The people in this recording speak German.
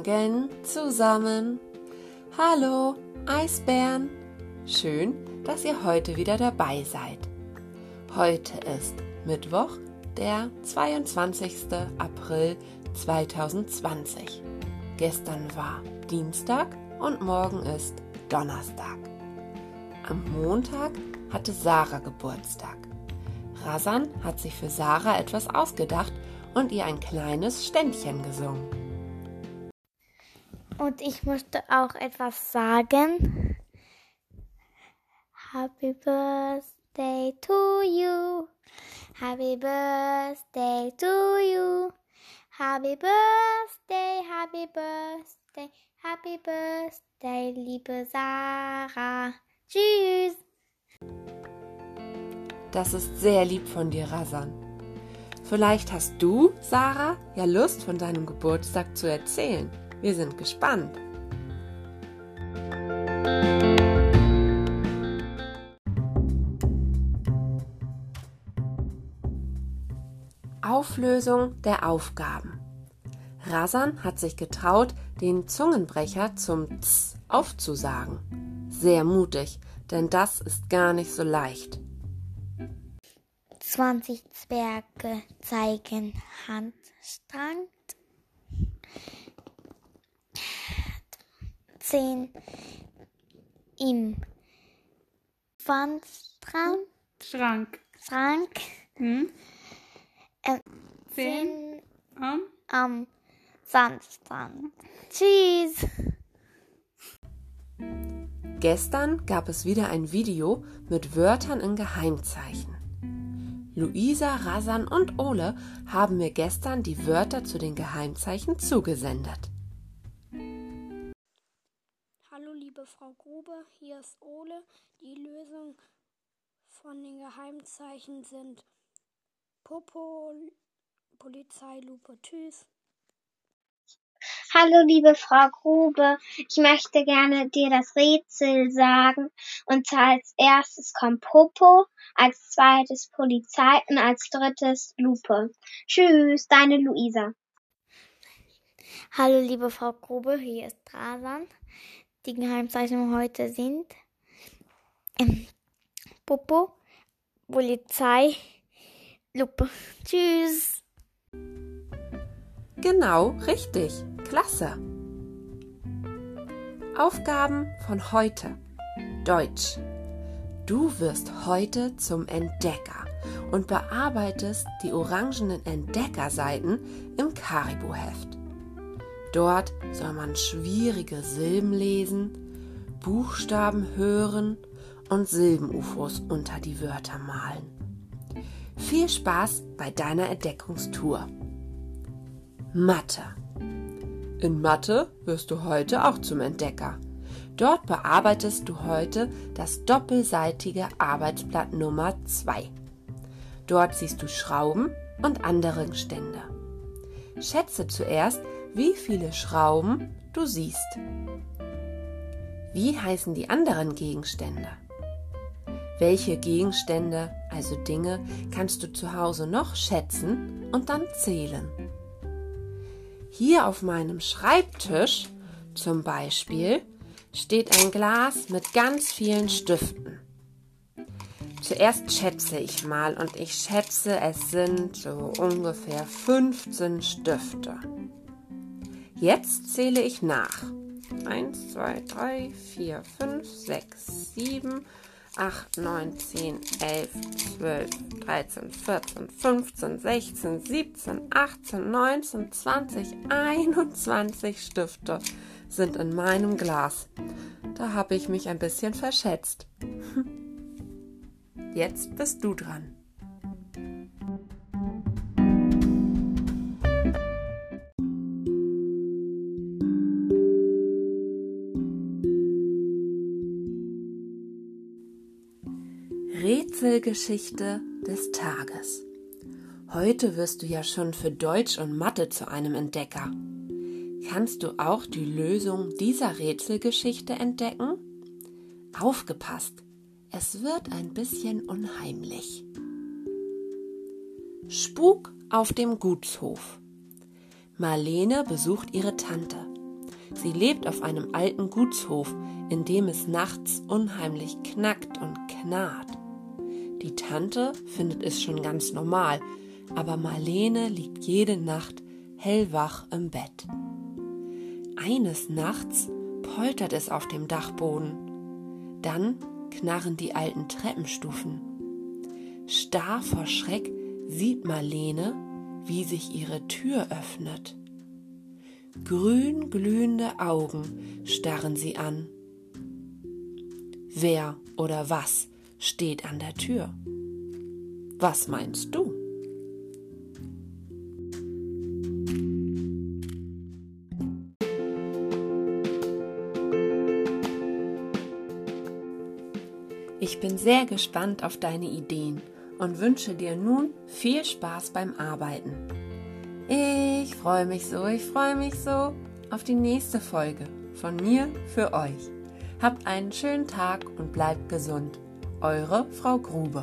Morgen zusammen. Hallo, Eisbären. Schön, dass ihr heute wieder dabei seid. Heute ist Mittwoch, der 22. April 2020. Gestern war Dienstag und morgen ist Donnerstag. Am Montag hatte Sarah Geburtstag. Rasan hat sich für Sarah etwas ausgedacht und ihr ein kleines Ständchen gesungen. Und ich möchte auch etwas sagen. Happy Birthday to you. Happy Birthday to you. Happy Birthday, Happy Birthday, Happy Birthday, liebe Sarah. Tschüss. Das ist sehr lieb von dir, Rasan. Vielleicht hast du, Sarah, ja Lust, von deinem Geburtstag zu erzählen. Wir sind gespannt. Auflösung der Aufgaben. Rasan hat sich getraut, den Zungenbrecher zum Z aufzusagen. Sehr mutig, denn das ist gar nicht so leicht. 20 Zwerge zeigen Handstrang. 10 im Wandstrang. Schrank. Schrank. Hm? Äh, Zehn. 10 Um. am Sandstrand. Tschüss. Gestern gab es wieder ein Video mit Wörtern in Geheimzeichen. Luisa, Rasan und Ole haben mir gestern die Wörter zu den Geheimzeichen zugesendet. Hallo liebe Frau Grube, hier ist Ole. Die Lösung von den Geheimzeichen sind Popo, Polizeilupe, Tschüss. Hallo, liebe Frau Grube. Ich möchte gerne dir das Rätsel sagen. Und zwar als erstes kommt Popo, als zweites Polizei und als drittes Lupe. Tschüss, deine Luisa. Hallo liebe Frau Grube, hier ist Rasan. Die Geheimzeichnungen heute sind ähm, Popo, Polizei, Lupe. Tschüss. Genau, richtig. Klasse. Aufgaben von heute. Deutsch. Du wirst heute zum Entdecker und bearbeitest die orangenen Entdeckerseiten im Karibu-Heft. Dort soll man schwierige Silben lesen, Buchstaben hören und Silben-UFOs unter die Wörter malen. Viel Spaß bei deiner Entdeckungstour. Mathe. In Mathe wirst du heute auch zum Entdecker. Dort bearbeitest du heute das doppelseitige Arbeitsblatt Nummer 2. Dort siehst du Schrauben und andere Stände. Schätze zuerst, wie viele Schrauben du siehst. Wie heißen die anderen Gegenstände? Welche Gegenstände, also Dinge, kannst du zu Hause noch schätzen und dann zählen? Hier auf meinem Schreibtisch zum Beispiel steht ein Glas mit ganz vielen Stiften. Zuerst schätze ich mal und ich schätze, es sind so ungefähr 15 Stifte. Jetzt zähle ich nach. 1, 2, 3, 4, 5, 6, 7, 8, 9, 10, 11, 12, 13, 14, 15, 16, 17, 18, 19, 20, 21 Stifte sind in meinem Glas. Da habe ich mich ein bisschen verschätzt. Jetzt bist du dran. Rätselgeschichte des Tages. Heute wirst du ja schon für Deutsch und Mathe zu einem Entdecker. Kannst du auch die Lösung dieser Rätselgeschichte entdecken? Aufgepasst, es wird ein bisschen unheimlich. Spuk auf dem Gutshof. Marlene besucht ihre Tante. Sie lebt auf einem alten Gutshof, in dem es nachts unheimlich knackt und knarrt. Die Tante findet es schon ganz normal, aber Marlene liegt jede Nacht hellwach im Bett. Eines Nachts poltert es auf dem Dachboden. Dann knarren die alten Treppenstufen. Starr vor Schreck sieht Marlene, wie sich ihre Tür öffnet. Grün glühende Augen starren sie an. Wer oder was steht an der Tür? Was meinst du? Ich bin sehr gespannt auf deine Ideen und wünsche dir nun viel Spaß beim Arbeiten. Ich freue mich so, ich freue mich so auf die nächste Folge von mir für euch. Habt einen schönen Tag und bleibt gesund. Eure Frau Grube.